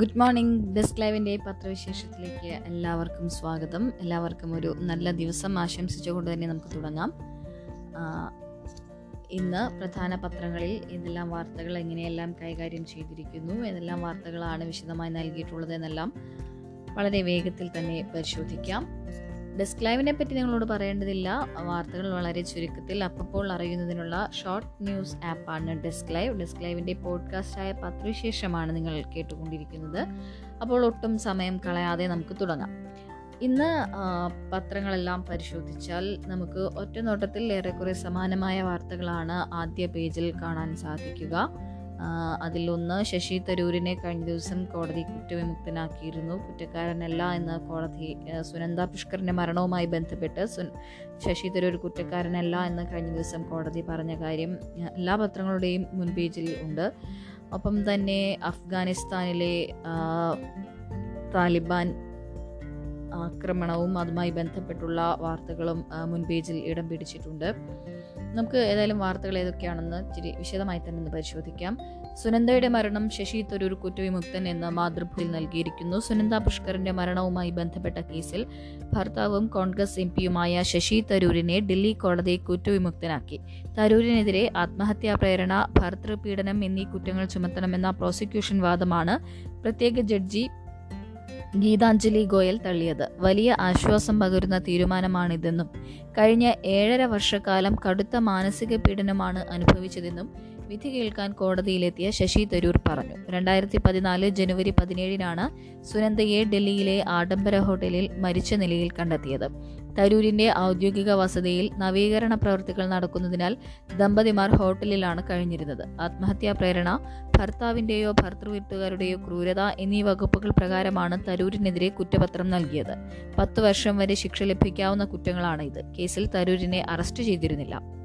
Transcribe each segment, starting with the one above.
Good morning desk ലൈവിന്റെ പത്രവിശേഷത്തിലേക്ക് എല്ലാവർക്കും സ്വാഗതം. എല്ലാവർക്കും ഒരു നല്ല ദിവസം ആശംസിച്ചുകൊണ്ട് തന്നെ നമുക്ക് തുടങ്ങാം. ഇന്ന് പ്രധാന പത്രങ്ങളിൽ ഏതെല്ലാം വാർത്തകൾ എങ്ങനെയെല്ലാം കൈകാര്യം ചെയ്തിരിക്കുന്നു ഏതെല്ലാം വാർത്തകളാണ് വിശദമായി നൽകിയിട്ടുള്ളത് എന്നെല്ലാം വളരെ വേഗത്തിൽ തന്നെ പരിശോധിക്കാം. ഡെസ്ക് ലൈവിനെ പറ്റി നിങ്ങളോട് പറയേണ്ടതില്ല. വാർത്തകൾ വളരെ ചുരുക്കത്തിൽ അപ്പോൾ അറിയുന്നതിനുള്ള ഷോർട്ട് ന്യൂസ് ആപ്പാണ് ഡെസ്ക് ലൈവ് ഡെസ്ക് ലൈവിന്റെ പോഡ്കാസ്റ്റായ പത്രവിശേഷമാണ് നിങ്ങൾ കേട്ടുകൊണ്ടിരിക്കുന്നത്. അപ്പോൾ ഒട്ടും സമയം കളയാതെ നമുക്ക് തുടങ്ങാം. ഇന്ന് പത്രങ്ങളെല്ലാം പരിശോധിച്ചാൽ നമുക്ക് ഒറ്റ നോട്ടത്തിൽ ഏറെക്കുറെ സമാനമായ വാർത്തകളാണ് ആദ്യ പേജിൽ കാണാൻ സാധിക്കുക. അതിലൊന്ന് ശശി തരൂരിനെ കഴിഞ്ഞ ദിവസം കോടതി കുറ്റവിമുക്തനാക്കിയിരുന്നു. കുറ്റക്കാരനല്ല എന്ന് കോടതി സുനന്ദ പുഷ്കറിന്റെ മരണവുമായി ബന്ധപ്പെട്ട് സുൻ- ശശി തരൂർ കുറ്റക്കാരനല്ല എന്ന് കഴിഞ്ഞ ദിവസം കോടതി പറഞ്ഞ കാര്യം എല്ലാ പത്രങ്ങളുടെയും മുൻപേജിൽ ഉണ്ട്. ഒപ്പം തന്നെ അഫ്ഗാനിസ്ഥാനിലെ താലിബാൻ ആക്രമണവും അതുമായി ബന്ധപ്പെട്ടുള്ള വാർത്തകളും മുൻപേജിൽ ഇടം പിടിച്ചിട്ടുണ്ട്. നമുക്ക് ഏതായാലും വാർത്തകൾ ഏതൊക്കെയാണെന്ന് ഇച്ചിരി വിശദമായി തന്നെ ഒന്ന് പരിശോധിക്കാം. സുനന്ദയുടെ മരണം ശശി തരൂർ കുറ്റവിമുക്തൻ എന്ന മാതൃഭൂമിയിൽ നൽകിയിരിക്കുന്നു. സുനന്ദ പുഷ്കറിന്റെ മരണവുമായി ബന്ധപ്പെട്ട കേസിൽ ഭർത്താവും കോൺഗ്രസ് എം പിയുമായ ശശി തരൂരിനെ ഡൽഹി കോടതി കുറ്റവിമുക്തനാക്കി. തരൂരിനെതിരെ ആത്മഹത്യാ പ്രേരണ ഭർത്തൃപീഡനം എന്നീ കുറ്റങ്ങൾ ചുമത്തണമെന്ന പ്രോസിക്യൂഷൻ വാദമാണ് പ്രത്യേക ജഡ്ജി ഗീതാഞ്ജലി ഗോയൽ തള്ളിയത്. വലിയ ആശ്വാസം പകരുന്ന തീരുമാനമാണിതെന്നും കഴിഞ്ഞ ഏഴര വർഷക്കാലം കടുത്ത മാനസിക പീഡനമാണ് അനുഭവിച്ചതെന്നും വിധി കേൾക്കാൻ കോടതിയിലെത്തിയ ശശി തരൂർ പറഞ്ഞു. രണ്ടായിരത്തി പതിനാല് ജനുവരി പതിനേഴിനാണ് സുനന്ദയെ ഡൽഹിയിലെ ആഡംബര ഹോട്ടലിൽ മരിച്ച നിലയിൽ കണ്ടെത്തിയത്. തരൂരിന്റെ ഔദ്യോഗിക വസതിയിൽ നവീകരണ പ്രവൃത്തികൾ നടക്കുന്നതിനാൽ ദമ്പതിമാർ ഹോട്ടലിലാണ് കഴിഞ്ഞിരുന്നത്. ആത്മഹത്യാ പ്രേരണ ഭർത്താവിന്റെയോ ഭർത്തൃവീട്ടുകാരുടെയോ ക്രൂരത എന്നീ വകുപ്പുകൾ പ്രകാരമാണ് തരൂരിനെതിരെ കുറ്റപത്രം നൽകിയത്. പത്തു വർഷം വരെ ശിക്ഷ ലഭിക്കാവുന്ന കുറ്റങ്ങളാണ് ഇത് കേസിൽ തരൂരിനെ അറസ്റ്റ് ചെയ്തിരുന്നില്ല.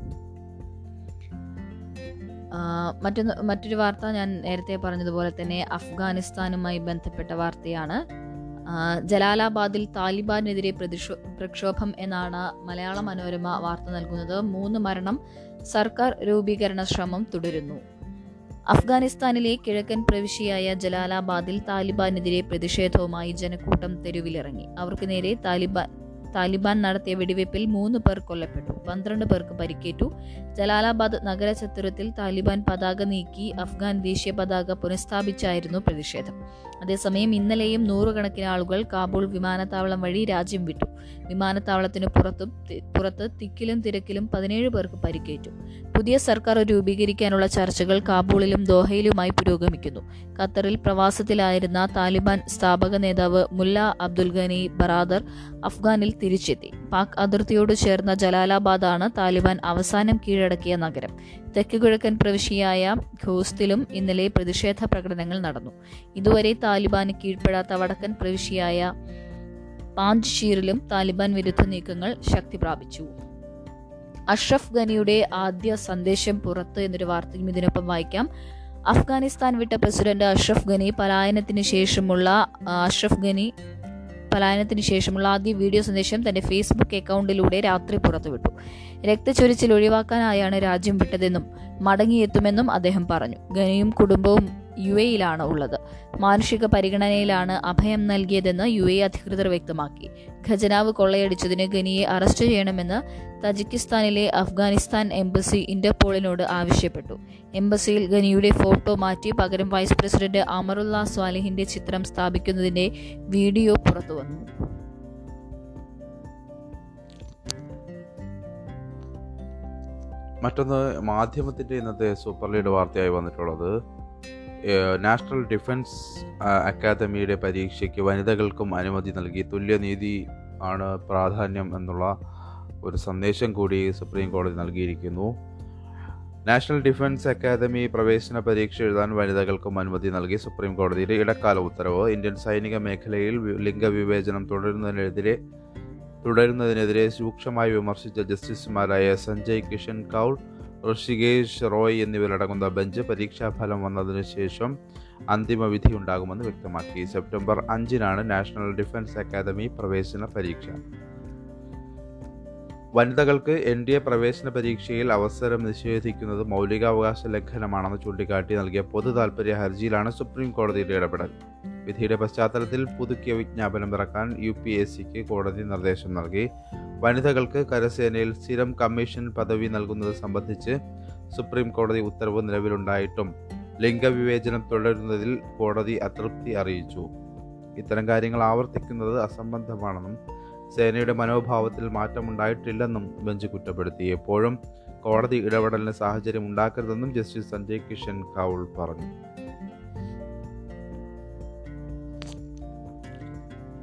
മറ്റൊന്ന് മറ്റൊരു വാർത്ത ഞാൻ നേരത്തെ പറഞ്ഞതുപോലെ തന്നെ അഫ്ഗാനിസ്ഥാനുമായി ബന്ധപ്പെട്ട വാർത്തയാണ്. ജലാലാബാദിൽ താലിബാനെതിരെ പ്രതിഷോ പ്രക്ഷോഭം എന്നാണ് മലയാള മനോരമ വാർത്ത നൽകുന്നത്. മൂന്ന് മരണം സർക്കാർ രൂപീകരണ ശ്രമം തുടരുന്നു. അഫ്ഗാനിസ്ഥാനിലെ കിഴക്കൻ പ്രവിശ്യയായ ജലാലാബാദിൽ താലിബാനെതിരെ പ്രതിഷേധവുമായി ജനക്കൂട്ടം തെരുവിലിറങ്ങി. അവർക്ക് നേരെ താലിബാൻ താലിബാൻ നടത്തിയ വെടിവയ്പിൽ മൂന്ന് പേർ കൊല്ലപ്പെട്ടു പന്ത്രണ്ട് പേർക്ക് പരിക്കേറ്റു. ജലാലാബാദ് നഗര ചത്തുരത്തിൽ താലിബാൻ പതാക നീക്കി അഫ്ഗാൻ ദേശീയ പതാക പുനഃസ്ഥാപിച്ചായിരുന്നു പ്രതിഷേധം. അതേസമയം ഇന്നലെയും നൂറുകണക്കിന് ആളുകൾ കാബൂൾ വിമാനത്താവളം വഴി രാജ്യം വിട്ടു. വിമാനത്താവളത്തിന് പുറത്തും പുറത്ത് തിക്കിലും തിരക്കിലും പതിനേഴ് പേർക്ക് പരിക്കേറ്റു. പുതിയ സർക്കാർ രൂപീകരിക്കാനുള്ള ചർച്ചകൾ കാബൂളിലും ദോഹയിലുമായി പുരോഗമിക്കുന്നു. ഖത്തറിൽ പ്രവാസത്തിലായിരുന്ന താലിബാൻ സ്ഥാപക നേതാവ് മുല്ല അബ്ദുൽ ഗനി ബറാദർ അഫ്ഗാനിൽ തിരിച്ചെത്തി. പാക് അതിർത്തിയോട് ചേർന്ന ജലാലാബാദാണ് താലിബാൻ അവസാനം കീഴടക്കിയ നഗരം. തെക്ക് കിഴക്കൻ പ്രവിശ്യയായ ഖോസ്തിലും ഇന്നലെ പ്രതിഷേധ പ്രകടനങ്ങൾ നടന്നു. ഇതുവരെ താലിബാന് കീഴ്പ്പെടാത്ത വടക്കൻ പ്രവിശ്യയായ പാഞ്ച്ഷീറിലും താലിബാൻ വിരുദ്ധ നീക്കങ്ങൾ ശക്തി പ്രാപിച്ചു. അഷ്റഫ് ഖനിയുടെ ആദ്യ സന്ദേശം പുറത്ത് എന്നൊരു വാർത്തയും ഇതിനൊപ്പം വായിക്കാം. അഫ്ഗാനിസ്ഥാൻ വിട്ട പ്രസിഡന്റ് അഷ്റഫ് ഖനി പലായനത്തിന് ശേഷമുള്ള അഷ്റഫ് ഗനി പലായനത്തിന് ശേഷമുള്ള ആദ്യ വീഡിയോ സന്ദേശം തന്റെ ഫേസ്ബുക്ക് അക്കൗണ്ടിലൂടെ രാത്രി പുറത്തുവിട്ടു. രക്തചൊരിച്ചിൽ ഒഴിവാക്കാനായാണ് രാജ്യം വിട്ടതെന്നും മടങ്ങിയെത്തുമെന്നും അദ്ദേഹം പറഞ്ഞു. ഗനിയും കുടുംബവും യു എയിലാണ് ഉള്ളത്. മാനുഷിക പരിഗണനയിലാണ് അഭയം നൽകിയതെന്ന് യു എ അധികൃതർ വ്യക്തമാക്കി. ഖജനാവ് കൊള്ളയടിച്ചതിന് ഗനിയെ അറസ്റ്റ് ചെയ്യണമെന്ന് തജിക്കിസ്ഥാനിലെ അഫ്ഗാനിസ്ഥാൻ എംബസി ഇന്റർപോളിനോട് ആവശ്യപ്പെട്ടു. എംബസിയിൽ ഗനിയുടെ ഫോട്ടോ മാറ്റി പകരം വൈസ് പ്രസിഡന്റ് അമറുല്ല സ്വാലിഹിന്റെ ചിത്രം സ്ഥാപിക്കുന്നതിന്റെ വീഡിയോ പുറത്തുവന്നു. മറ്റൊന്ന് മാധ്യമത്തിന്റെ ഇന്നത്തെ സൂപ്പർ ലീഡ് വാർത്തയായി വന്നിട്ടുള്ളത് നാഷണൽ ഡിഫൻസ് അക്കാദമിയുടെ പരീക്ഷയ്ക്ക് വനിതകൾക്കും അനുമതി നൽകി. തുല്യനീതി ആണ് പ്രാധാന്യം എന്നുള്ള ഒരു സന്ദേശം കൂടി സുപ്രീം കോടതി നൽകിയിരിക്കുന്നു. നാഷണൽ ഡിഫൻസ് അക്കാദമി പ്രവേശന പരീക്ഷ എഴുതാൻ വനിതകൾക്കും അനുമതി നൽകി സുപ്രീം കോടതിയുടെ ഇടക്കാല ഉത്തരവ്. ഇന്ത്യൻ സൈനിക മേഖലയിൽ ലിംഗവിവേചനം തുടരുന്നതിനെതിരെ തുടരുന്നതിനെതിരെ രൂക്ഷമായി വിമർശിച്ച ജസ്റ്റിസുമാരായ സഞ്ജയ് കിഷൻ കൗൾ ഋഷികേഷ് റോയ് എന്നിവരടങ്ങുന്ന ബെഞ്ച് പരീക്ഷാഫലം വന്നതിന് ശേഷം അന്തിമ വിധി ഉണ്ടാകുമെന്ന് വ്യക്തമാക്കി. സെപ്റ്റംബർ അഞ്ചിനാണ് നാഷണൽ ഡിഫൻസ് അക്കാദമി പ്രവേശന പരീക്ഷ. വനിതകൾക്ക് എൻ ഡി എ പ്രവേശന പരീക്ഷയിൽ അവസരം നിഷേധിക്കുന്നത് മൗലികാവകാശ ലംഘനമാണെന്ന് ചൂണ്ടിക്കാട്ടി നൽകിയ പൊതു താൽപര്യ ഹർജിയിലാണ് സുപ്രീം കോടതിയുടെ ഇടപെടൽ. വിധിയുടെ പശ്ചാത്തലത്തിൽ പുതുക്കിയ വിജ്ഞാപനം ഇറക്കാൻ യു പി എസ് സിക്ക് കോടതി നിർദ്ദേശം നൽകി. വനിതകൾക്ക് കരസേനയിൽ സ്ഥിരം കമ്മീഷൻ പദവി നൽകുന്നത് സംബന്ധിച്ച് സുപ്രീം കോടതി ഉത്തരവ് നിലവിലുണ്ടായിട്ടും ലിംഗവിവേചനം തുടരുന്നതിൽ കോടതി അതൃപ്തി അറിയിച്ചു. ഇത്തരം കാര്യങ്ങൾ ആവർത്തിക്കുന്നത് അസംബന്ധമാണെന്നും സേനയുടെ മനോഭാവത്തിൽ മാറ്റമുണ്ടായിട്ടില്ലെന്നും ബെഞ്ച് കുറ്റപ്പെടുത്തി. എപ്പോഴും കോടതി ഇടപെടലിന് സാഹചര്യം ഉണ്ടാക്കരുതെന്നും ജസ്റ്റിസ് സഞ്ജയ് കിഷൻ കൗൾ പറഞ്ഞു.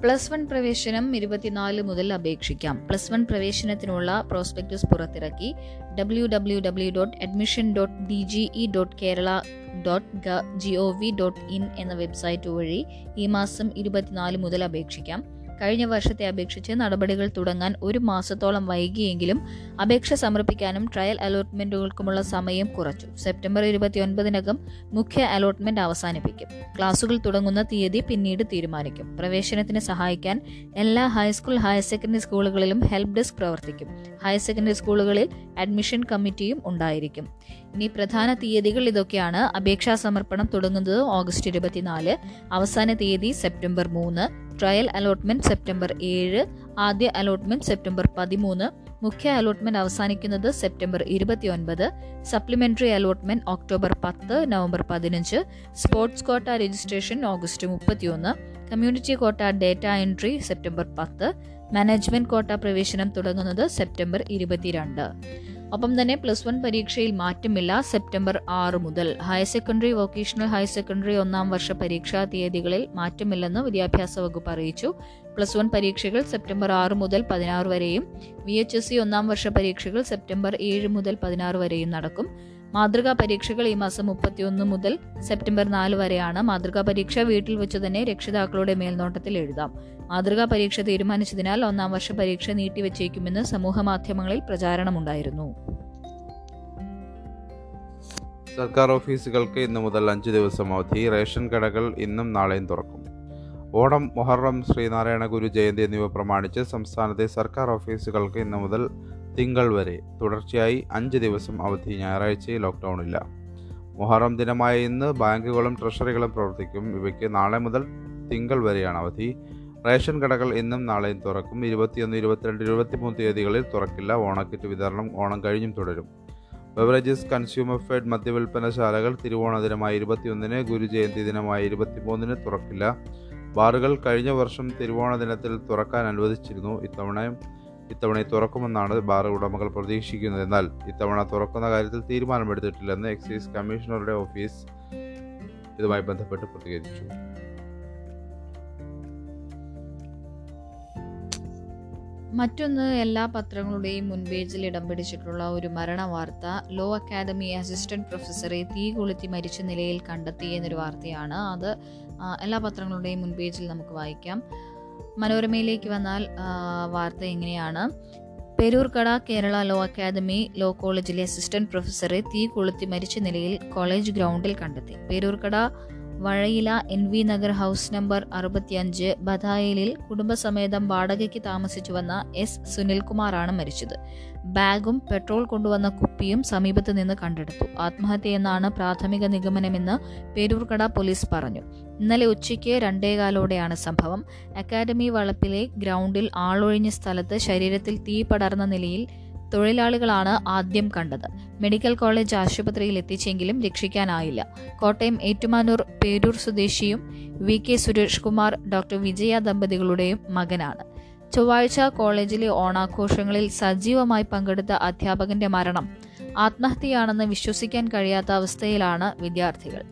പ്ലസ് വൺ പ്രവേശനം ഇരുപത്തിനാല് മുതൽ അപേക്ഷിക്കാം. പ്ലസ് വൺ പ്രവേശനത്തിനുള്ള പ്രോസ്പെക്ടസ് പുറത്തിറക്കി W W W dot admission dot D G E dot Kerala dot G O V dot in എന്ന വെബ്സൈറ്റ് വഴി ഈ മാസം ഇരുപത്തിനാല് മുതൽ അപേക്ഷിക്കാം. കഴിഞ്ഞ വർഷത്തെ അപേക്ഷിച്ച് നടപടികൾ തുടങ്ങാൻ ഒരു മാസത്തോളം വൈകിയെങ്കിലും അപേക്ഷ സമർപ്പിക്കാനും ട്രയൽ അലോട്ട്മെന്റുകൾക്കുമുള്ള സമയം കുറച്ചു. സെപ്റ്റംബർ ഇരുപത്തിയൊൻപതിനകം മുഖ്യ അലോട്ട്മെന്റ് അവസാനിപ്പിക്കും. ക്ലാസുകൾ തുടങ്ങുന്ന തീയതി പിന്നീട് തീരുമാനിക്കും. പ്രവേശനത്തിന് സഹായിക്കാൻ എല്ലാ ഹൈസ്കൂൾ ഹയർ സെക്കൻഡറി സ്കൂളുകളിലും ഹെൽപ് ഡെസ്ക് പ്രവർത്തിക്കും. ഹയർ സെക്കൻഡറി സ്കൂളുകളിൽ അഡ്മിഷൻ കമ്മിറ്റിയും ഉണ്ടായിരിക്കും. ഇനി പ്രധാന തീയതികൾ ഇതൊക്കെയാണ്. അപേക്ഷാ സമർപ്പണം തുടങ്ങുന്നത് ഓഗസ്റ്റ് ഇരുപത്തിനാല് അവസാന തീയതി സെപ്റ്റംബർ മൂന്ന് ട്രയൽ അലോട്ട്മെന്റ് സെപ്റ്റംബർ ഏഴ് ആദ്യ അലോട്ട്മെന്റ് സെപ്റ്റംബർ പതിമൂന്ന് മുഖ്യ അലോട്ട്മെന്റ് അവസാനിക്കുന്നത് സെപ്റ്റംബർ ഇരുപത്തിയൊൻപത് സപ്ലിമെന്ററി അലോട്ട്മെന്റ് ഒക്ടോബർ പത്ത് നവംബർ പതിനഞ്ച് സ്പോർട്സ് കോട്ട രജിസ്ട്രേഷൻ ഓഗസ്റ്റ് മുപ്പത്തിയൊന്ന് community quota data entry September പത്ത് മാനേജ്മെന്റ് കോട്ട പ്രവേശനം തുടങ്ങുന്നത് സെപ്റ്റംബർ ഇരുപത്തിരണ്ട്. ഒപ്പം തന്നെ പ്ലസ് വൺ പരീക്ഷയിൽ മാറ്റമില്ല. സെപ്റ്റംബർ ആറ് മുതൽ. Higher secondary vocational higher secondary ഒന്നാം വർഷ പരീക്ഷാ തീയതികളിൽ മാറ്റമില്ലെന്ന് വിദ്യാഭ്യാസ വകുപ്പ് അറിയിച്ചു. പ്ലസ് വൺ പരീക്ഷകൾ സെപ്റ്റംബർ ആറ് മുതൽ പതിനാറ് വരെയും. വി എച്ച് എസ് സി ഒന്നാം വർഷ പരീക്ഷകൾ സെപ്റ്റംബർ ഏഴ് മുതൽ പതിനാറ് വരെയും നടക്കും. മാതൃകാ പരീക്ഷകൾ ഈ മാസം മുപ്പത്തിയൊന്ന് മുതൽ സെപ്റ്റംബർ നാല് വരെയാണ്. മാതൃകാ പരീക്ഷ വീട്ടിൽ വെച്ച് തന്നെ രക്ഷിതാക്കളുടെ മേൽനോട്ടത്തിൽ എഴുതാം. മാതൃകാ പരീക്ഷ തീരുമാനിച്ചതിനാൽ ഒന്നാം വർഷ പരീക്ഷ നീട്ടിവച്ചേക്കുമെന്ന് സമൂഹ മാധ്യമങ്ങളിൽ പ്രചാരണമുണ്ടായിരുന്നു. സർക്കാർ ഓഫീസുകൾക്ക് ഇന്നു മുതൽ അഞ്ച് ദിവസം അവധി. റേഷൻ കടകൾ ഇന്നും നാളെയും തുറക്കും. ഓണം മൊഹറം ശ്രീനാരായണ ഗുരു ജയന്തി എന്നിവ പ്രമാണിച്ച് സംസ്ഥാനത്തെ സർക്കാർ ഓഫീസുകൾക്ക് ഇന്നു മുതൽ തിങ്കൾ വരെ തുടർച്ചയായി അഞ്ച് ദിവസം അവധി. ഞായറാഴ്ച ലോക്ക്ഡൗൺ ഇല്ല മൊഹറം ദിനമായ ഇന്ന് ബാങ്കുകളും ട്രഷറികളും പ്രവർത്തിക്കും. ഇവയ്ക്ക് നാളെ മുതൽ തിങ്കൾ വരെയാണ് അവധി. റേഷൻ കടകൾ ഇന്നും നാളെയും തുറക്കും. ഇരുപത്തിയൊന്ന് ഇരുപത്തിരണ്ട് ഇരുപത്തിമൂന്ന് തീയതികളിൽ തുറക്കില്ല. ഓണക്കിറ്റ് വിതരണം ഓണം കഴിഞ്ഞും തുടരും. ബവറേജസ് കൺസ്യൂമർ ഫെഡ് മദ്യവിൽപ്പനശാലകൾ തിരുവോണ ദിനമായ ഇരുപത്തിയൊന്നിന് ഗുരുജയന്തി ദിനമായ ഇരുപത്തിമൂന്നിന് തുറക്കില്ല. ബാറുകൾ കഴിഞ്ഞ വർഷം തിരുവോണ ദിനത്തിൽ തുറക്കാൻ അനുവദിച്ചിരുന്നു. ഇത്തവണയും ഇത്തവണ തുറക്കുമെന്നാണ് ബാർ ഉടമകൾ പ്രതീക്ഷിക്കുന്നത്. എന്നാൽ ഇത്തവണ തുറക്കുന്ന കാര്യത്തിൽ തീരുമാനമെടുത്തിട്ടില്ലെന്ന് എക്സൈസ് കമ്മീഷണറുടെ ഓഫീസ് ഇതുമായി ബന്ധപ്പെട്ട് പ്രതികരിച്ചു. മറ്റൊന്ന് എല്ലാ പത്രങ്ങളുടെയും മുൻപേജിൽ ഇടം പിടിച്ചിട്ടുള്ള ഒരു മരണ വാർത്ത ലോ അക്കാദമി അസിസ്റ്റന്റ് പ്രൊഫസറെ തീ കൊളുത്തി മരിച്ച നിലയിൽ കണ്ടെത്തി എന്നൊരു വാർത്തയാണ് അത്. എല്ലാ പത്രങ്ങളുടെയും മുൻപേജിൽ നമുക്ക് വായിക്കാം. മനോരമയിലേക്ക് വന്നാൽ വാർത്ത എങ്ങനെയാണ് Peroorkada Kerala law academy law കോളേജിലെ അസിസ്റ്റന്റ് പ്രൊഫസറെ തീ കൊളുത്തി മരിച്ച നിലയിൽ കോളേജ് ഗ്രൗണ്ടിൽ കണ്ടെത്തി. Peroorkada Vazhayila N V Nagar house number അറുപത്തിയഞ്ച് ബഥായിലിൽ കുടുംബസമേതം വാടകയ്ക്ക് താമസിച്ചു വന്ന എസ് സുനിൽകുമാറാണ് മരിച്ചത്. ബാഗും പെട്രോൾ കൊണ്ടുവന്ന കുപ്പിയും സമീപത്ത് നിന്ന് കണ്ടെടുത്തു. ആത്മഹത്യയെന്നാണ് പ്രാഥമിക നിഗമനമെന്ന് പേരൂർക്കട പോലീസ് പറഞ്ഞു. ഇന്നലെ ഉച്ചയ്ക്ക് രണ്ടേകാലോടെയാണ് സംഭവം. അക്കാദമി വളപ്പിലെ ഗ്രൗണ്ടിൽ ആളൊഴിഞ്ഞ സ്ഥലത്ത് ശരീരത്തിൽ തീ പടർന്ന നിലയിൽ തൊഴിലാളികളാണ് ആദ്യം കണ്ടത്. മെഡിക്കൽ കോളേജ് ആശുപത്രിയിൽ എത്തിച്ചെങ്കിലും രക്ഷിക്കാനായില്ല. കോട്ടയം ഏറ്റുമാനൂർ പേരൂർ സ്വദേശിയും V K Suresh Kumar doctor Vijaya ദമ്പതികളുടെയും മകനാണ്. ചൊവ്വാഴ്ച കോളേജിലെ ഓണാഘോഷങ്ങളിൽ സജീവമായി പങ്കെടുത്ത അധ്യാപകന്റെ മരണം ആത്മഹത്യയാണെന്ന് വിശ്വസിക്കാൻ കഴിയാത്ത അവസ്ഥയിലാണ് വിദ്യാർത്ഥികൾ.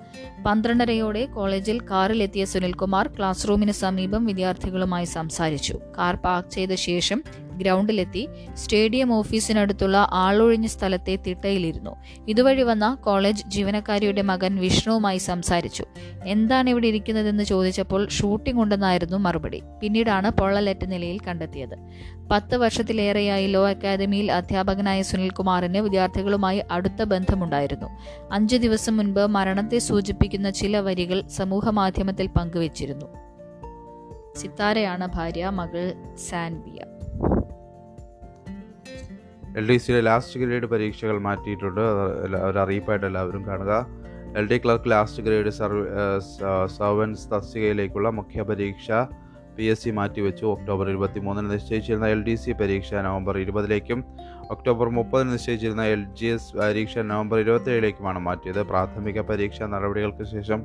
പന്ത്രണ്ടരയോടെ കോളേജിൽ കാറിലെത്തിയ സുനിൽകുമാർ ക്ലാസ് റൂമിന് സമീപം വിദ്യാർത്ഥികളുമായി സംസാരിച്ചു. കാർ പാർക്ക് ചെയ്ത ശേഷം ഗ്രൗണ്ടിലെത്തി സ്റ്റേഡിയം ഓഫീസിനടുത്തുള്ള ആളൊഴിഞ്ഞ സ്ഥലത്തെ തിട്ടയിലിരുന്നു. ഇതുവഴി വന്ന കോളേജ് ജീവനക്കാരിയുടെ മകൻ വിഷ്ണുവുമായി സംസാരിച്ചു. എന്താണ് ഇവിടെ ഇരിക്കുന്നതെന്ന് ചോദിച്ചപ്പോൾ ഷൂട്ടിംഗ് ഉണ്ടെന്നായിരുന്നു മറുപടി. പിന്നീടാണ് പൊള്ളലേറ്റ നിലയിൽ കണ്ടെത്തിയത്. പത്ത് വർഷത്തിലേറെയായി ലോ അക്കാദമിയിൽ അധ്യാപകനായ സുനിൽകുമാറിന് വിദ്യാർത്ഥികളുമായി അടുത്ത ബന്ധമുണ്ടായിരുന്നു. അഞ്ചു ദിവസം മുൻപ് മരണത്തെ സൂചിപ്പിക്കുന്ന ചില വരികൾ സമൂഹ മാധ്യമത്തിൽ പങ്കുവച്ചിരുന്നു. സിത്താരയാണ് ഭാര്യ മകൾ സാൻബിയ എൽ ഡി സിയിലെ ലാസ്റ്റ് ഗ്രേഡ് പരീക്ഷകൾ മാറ്റിയിട്ടുണ്ട്. ഒരു അറിയിപ്പായിട്ട് എല്ലാവരും കാണുക. L D clerk last grade സർവ സർവൻസ് തസ്തികയിലേക്കുള്ള മുഖ്യ പരീക്ഷ പി എസ് സി മാറ്റിവെച്ചു. ഒക്ടോബർ ഇരുപത്തി മൂന്നിന് നിശ്ചയിച്ചിരുന്ന എൽ ഡി സി പരീക്ഷ നവംബർ ഇരുപതിലേക്കും ഒക്ടോബർ മുപ്പതിന് നിശ്ചയിച്ചിരുന്ന എൽ ജി എസ് പരീക്ഷ നവംബർ ഇരുപത്തിയേഴിലേക്കുമാണ് മാറ്റിയത്. പ്രാഥമിക പരീക്ഷാ നടപടികൾക്ക് ശേഷം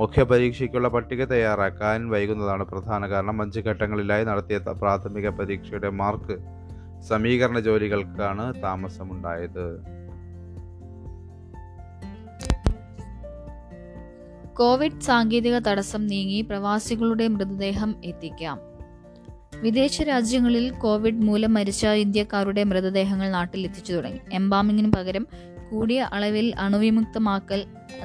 മുഖ്യ പരീക്ഷയ്ക്കുള്ള പട്ടിക തയ്യാറാക്കാൻ വൈകുന്നതാണ് പ്രധാന കാരണം. അഞ്ച് ഘട്ടങ്ങളിലായി നടത്തിയ പ്രാഥമിക പരീക്ഷയുടെ മാർക്ക് സമീകരണ ജോലികൾക്കാണ് താമസമുണ്ടായത്. കോവിഡ് സാങ്കേതിക തടസ്സം നീങ്ങി പ്രവാസികളുടെ മൃതദേഹം എത്തിക്കാം. വിദേശ രാജ്യങ്ങളിൽ കോവിഡ് മൂലം മരിച്ച ഇന്ത്യക്കാരുടെ മൃതദേഹങ്ങൾ നാട്ടിൽ എത്തിച്ചു തുടങ്ങി. എംബാമിങ്ങിന് പകരം കൂടിയ അളവിൽ അണുവിമുക്തമാക്കൽ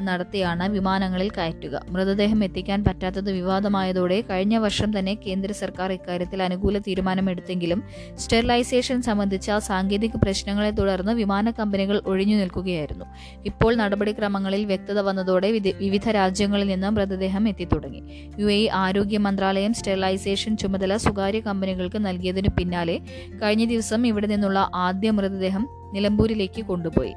നടത്തിയാണ് വിമാനങ്ങളിൽ കയറ്റുക. മൃതദേഹം എത്തിക്കാൻ പറ്റാത്തത് വിവാദമായതോടെ കഴിഞ്ഞ വർഷം തന്നെ കേന്ദ്ര സർക്കാർ ഇക്കാര്യത്തിൽ അനുകൂല തീരുമാനമെടുത്തെങ്കിലും സ്റ്റെറിലൈസേഷൻ സംബന്ധിച്ച സാങ്കേതിക പ്രശ്നങ്ങളെ തുടർന്ന് വിമാന കമ്പനികൾ ഒഴിഞ്ഞു നിൽക്കുകയായിരുന്നു. ഇപ്പോൾ നടപടിക്രമങ്ങളിൽ വ്യക്തത വന്നതോടെ വിവിധ രാജ്യങ്ങളിൽ നിന്ന് മൃതദേഹം എത്തിത്തുടങ്ങി. യു എ ആരോഗ്യ മന്ത്രാലയം സ്റ്റെറിലൈസേഷൻ ചുമതല സ്വകാര്യ കമ്പനികൾക്ക് നൽകിയതിനു പിന്നാലെ കഴിഞ്ഞ ദിവസം ഇവിടെ നിന്നുള്ള ആദ്യ മൃതദേഹം നിലമ്പൂരിലേക്ക് കൊണ്ടുപോയി.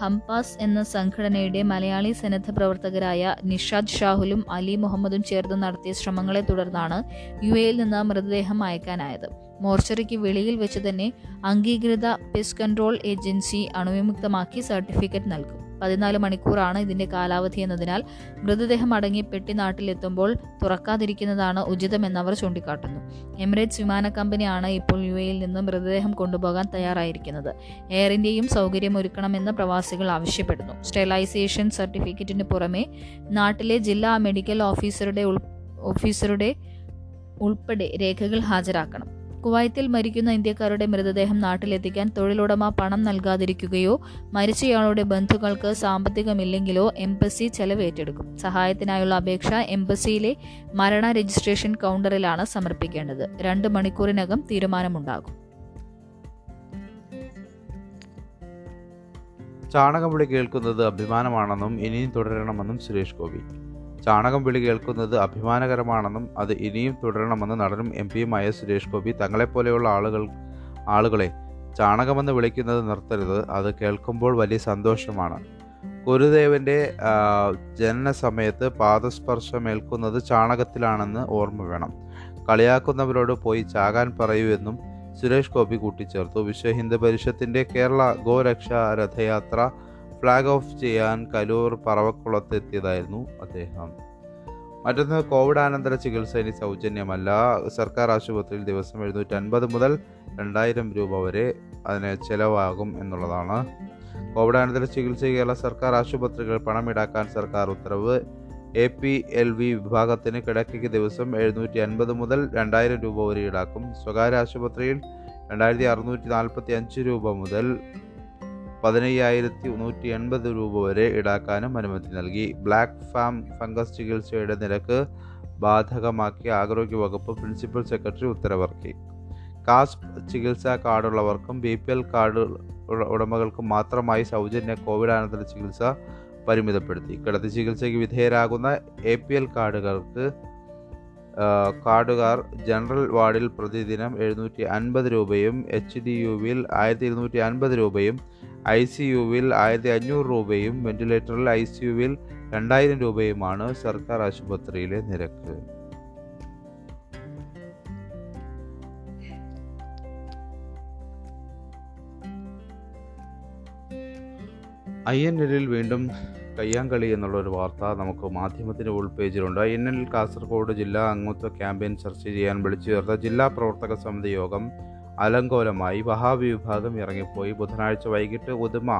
ഹംപാസ് എന്ന സംഘടനയുടെ മലയാളി സന്നദ്ധ പ്രവർത്തകരായ നിഷാദ് ഷാഹുലും അലി മുഹമ്മദും ചേർന്ന് നടത്തിയ ശ്രമങ്ങളെ തുടർന്നാണ് യു എയിൽ നിന്ന് മൃതദേഹം അയക്കാനായത്. മോർച്ചറിക്ക് വെളിയിൽ വെച്ച് തന്നെ അംഗീകൃത പെസ്റ്റ് കൺട്രോൾ ഏജൻസി അണുവിമുക്തമാക്കി സർട്ടിഫിക്കറ്റ് നൽകും. പതിനാല് മണിക്കൂറാണ് ഇതിന്റെ കാലാവധി എന്നതിനാൽ മൃതദേഹം അടങ്ങി പെട്ടി നാട്ടിലെത്തുമ്പോൾ തുറക്കാതിരിക്കുന്നതാണ് ഉചിതമെന്നവർ ചൂണ്ടിക്കാട്ടുന്നു. എമിറേറ്റ്സ് വിമാന കമ്പനിയാണ് ഇപ്പോൾ യു എയിൽ നിന്ന് മൃതദേഹം കൊണ്ടുപോകാൻ തയ്യാറായിരിക്കുന്നത്. എയർ ഇന്ത്യയും സൗകര്യമൊരുക്കണമെന്ന് പ്രവാസികൾ ആവശ്യപ്പെടുന്നു. സ്റ്റെലൈസേഷൻ സർട്ടിഫിക്കറ്റിന് പുറമെ നാട്ടിലെ ജില്ലാ മെഡിക്കൽ ഓഫീസറുടെ ഓഫീസറുടെ ഉൾപ്പെടെ രേഖകൾ ഹാജരാക്കണം. കുവൈത്തിൽ മരിക്കുന്ന ഇന്ത്യക്കാരുടെ മൃതദേഹം നാട്ടിലെത്തിക്കാൻ തൊഴിലുടമ പണം നൽകാതിരിക്കുകയോ മരിച്ചയാളുടെ ബന്ധുക്കൾക്ക് സാമ്പത്തികമില്ലെങ്കിലോ എംബസി ചെലവ് ഏറ്റെടുക്കും സഹായത്തിനായുള്ള അപേക്ഷ എംബസിയിലെ മരണ രജിസ്ട്രേഷൻ കൗണ്ടറിലാണ് സമർപ്പിക്കേണ്ടത്. രണ്ട് മണിക്കൂറിനകം തീരുമാനമുണ്ടാകും. ചാണകം വിളി കേൾക്കുന്നത് അഭിമാനമാണെന്നും ഇനിയും തുടരണമെന്നും സുരേഷ് ഗോപി. ചാണകം വിളി കേൾക്കുന്നത് അഭിമാനകരമാണെന്നും അത് ഇനിയും തുടരണമെന്ന് നടനും എം പിയുമായ സുരേഷ് ഗോപി തങ്ങളെപ്പോലെയുള്ള ആളുകൾ ആളുകളെ ചാണകമെന്ന് വിളിക്കുന്നത് നിർത്തരുത്. അത് കേൾക്കുമ്പോൾ വലിയ സന്തോഷമാണ്. ഗുരുദേവന്റെ ജനന സമയത്ത് പാദസ്പർശമേൽക്കുന്നത് ചാണകത്തിലാണെന്ന് ഓർമ്മ വേണം. കളിയാക്കുന്നവരോട് പോയി ചാകാൻ പറയൂ എന്നും സുരേഷ് ഗോപി കൂട്ടിച്ചേർത്തു. വിശ്വ ഹിന്ദു പരിഷത്തിന്റെ കേരള ഗോരക്ഷാ രഥയാത്ര ഫ്ലാഗ് ഓഫ് ചെയ്യാൻ കലൂർ പറവക്കുളത്തെത്തിയതായിരുന്നു അദ്ദേഹം. മറ്റൊന്ന് കോവിഡാനന്തര ചികിത്സ ഇനി സൗജന്യമല്ല. സർക്കാർ ആശുപത്രിയിൽ ദിവസം എഴുന്നൂറ്റി അൻപത് മുതൽ രണ്ടായിരം രൂപ വരെ അതിന് ചിലവാകും എന്നുള്ളതാണ്. കോവിഡാനന്തര ചികിത്സ കേരള സർക്കാർ ആശുപത്രികൾ പണം ഈടാക്കാൻ സർക്കാർ ഉത്തരവ്. എ പി എൽ വി വിഭാഗത്തിന് കിടക്കയ്ക്ക് ദിവസം എഴുന്നൂറ്റി അൻപത് മുതൽ രണ്ടായിരം രൂപ വരെ ഈടാക്കും. സ്വകാര്യ ആശുപത്രിയിൽ രണ്ടായിരത്തി അറുന്നൂറ്റി നാൽപ്പത്തി അഞ്ച് രൂപ മുതൽ പതിനയ്യായിരത്തി നൂറ്റി എൺപത് രൂപ വരെ ഈടാക്കാനും അനുമതി നൽകി. ബ്ലാക്ക് ഫാം ഫംഗസ് ചികിത്സയുടെ നിരക്ക് ബാധകമാക്കി ആരോഗ്യവകുപ്പ് പ്രിൻസിപ്പൽ സെക്രട്ടറി ഉത്തരവിറക്കി. കാസ്പ് ചികിത്സാ കാർഡുള്ളവർക്കും ബി പി എൽ കാർഡ് ഉടമകൾക്കും മാത്രമായി സൗജന്യ കോവിഡാനന്തര ചികിത്സ പരിമിതപ്പെടുത്തി. കിടത്തി ചികിത്സയ്ക്ക് വിധേയരാകുന്ന എ പി എൽ കാർഡുകൾക്ക് കാർഡുകാർ ജനറൽ വാർഡിൽ പ്രതിദിനം എഴുന്നൂറ്റി അൻപത് രൂപയും എച്ച് ഡി യുവിൽ ആയിരത്തി ഇരുന്നൂറ്റി അൻപത് രൂപയും ഐ സി യുവിൽ ആയിരത്തി അഞ്ഞൂറ് രൂപയും വെന്റിലേറ്ററിൽ ഐ സി യുവിൽ രണ്ടായിരം രൂപയുമാണ് സർക്കാർ ആശുപത്രിയിലെ നിരക്ക്. ഐ എൻ എല്ലിൽ വീണ്ടും കയ്യാങ്കളി എന്നുള്ള ഒരു വാർത്ത നമുക്ക് മാധ്യമത്തിന്റെ ഉൾ പേജിലുണ്ട്. ഐ എൻ എൽ കാസർഗോഡ് ജില്ലാ അംഗത്വ ക്യാമ്പയിൻ ചർച്ച ചെയ്യാൻ വിളിച്ചു ചേർത്ത ജില്ലാ പ്രവർത്തക സമിതി യോഗം അലങ്കോലമായി വഹാബി വിഭാഗം ഇറങ്ങിപ്പോയി. ബുധനാഴ്ച വൈകിട്ട് ഉദുമ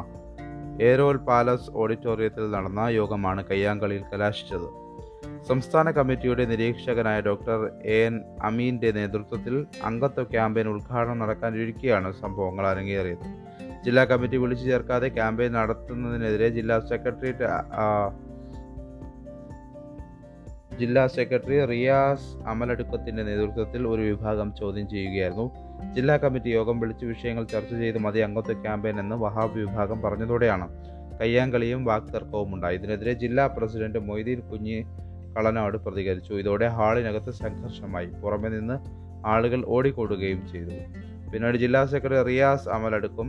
ഏരോൽ പാലസ് ഓഡിറ്റോറിയത്തിൽ നടന്ന യോഗമാണ് കയ്യാങ്കളിയിൽ കലാശിച്ചത്. സംസ്ഥാന കമ്മിറ്റിയുടെ നിരീക്ഷകനായ ഡോക്ടർ എ എൻ. അമീന്റെ നേതൃത്വത്തിൽ അംഗത്വ ക്യാമ്പയിൻ ഉദ്ഘാടനം നടക്കാനിരിക്കെയാണ് സംഭവങ്ങൾ അരങ്ങേറിയത്. ജില്ലാ കമ്മിറ്റി വിളിച്ചു ചേർക്കാതെ ക്യാമ്പയിൻ നടത്തുന്നതിനെതിരെ ജില്ലാ സെക്രട്ടേറിയറ്റ് ജില്ലാ സെക്രട്ടറി റിയാസ് അമലടുക്കത്തിന്റെ നേതൃത്വത്തിൽ ഒരു വിഭാഗം ചോദ്യം ചെയ്യുകയായിരുന്നു. ജില്ലാ കമ്മിറ്റി യോഗം വിളിച്ച് വിഷയങ്ങൾ ചർച്ച ചെയ്ത് മതി അംഗത്വ ക്യാമ്പയിൻ എന്ന് വഹാബ് വിഭാഗം പറഞ്ഞതോടെയാണ് കയ്യാങ്കളിയും വാക്തർക്കവും ഉണ്ടായി. ഇതിനെതിരെ ജില്ലാ പ്രസിഡന്റ് മൊയ്തീൻ കുഞ്ഞി കളനാട് പ്രതികരിച്ചു. ഇതോടെ ഹാളിനകത്ത് സംഘർഷമായി. പുറമെ നിന്ന് ആളുകൾ ഓടിക്കൂടുകയും ചെയ്തു. പിന്നീട് ജില്ലാ സെക്രട്ടറി റിയാസ് അമലടുക്കും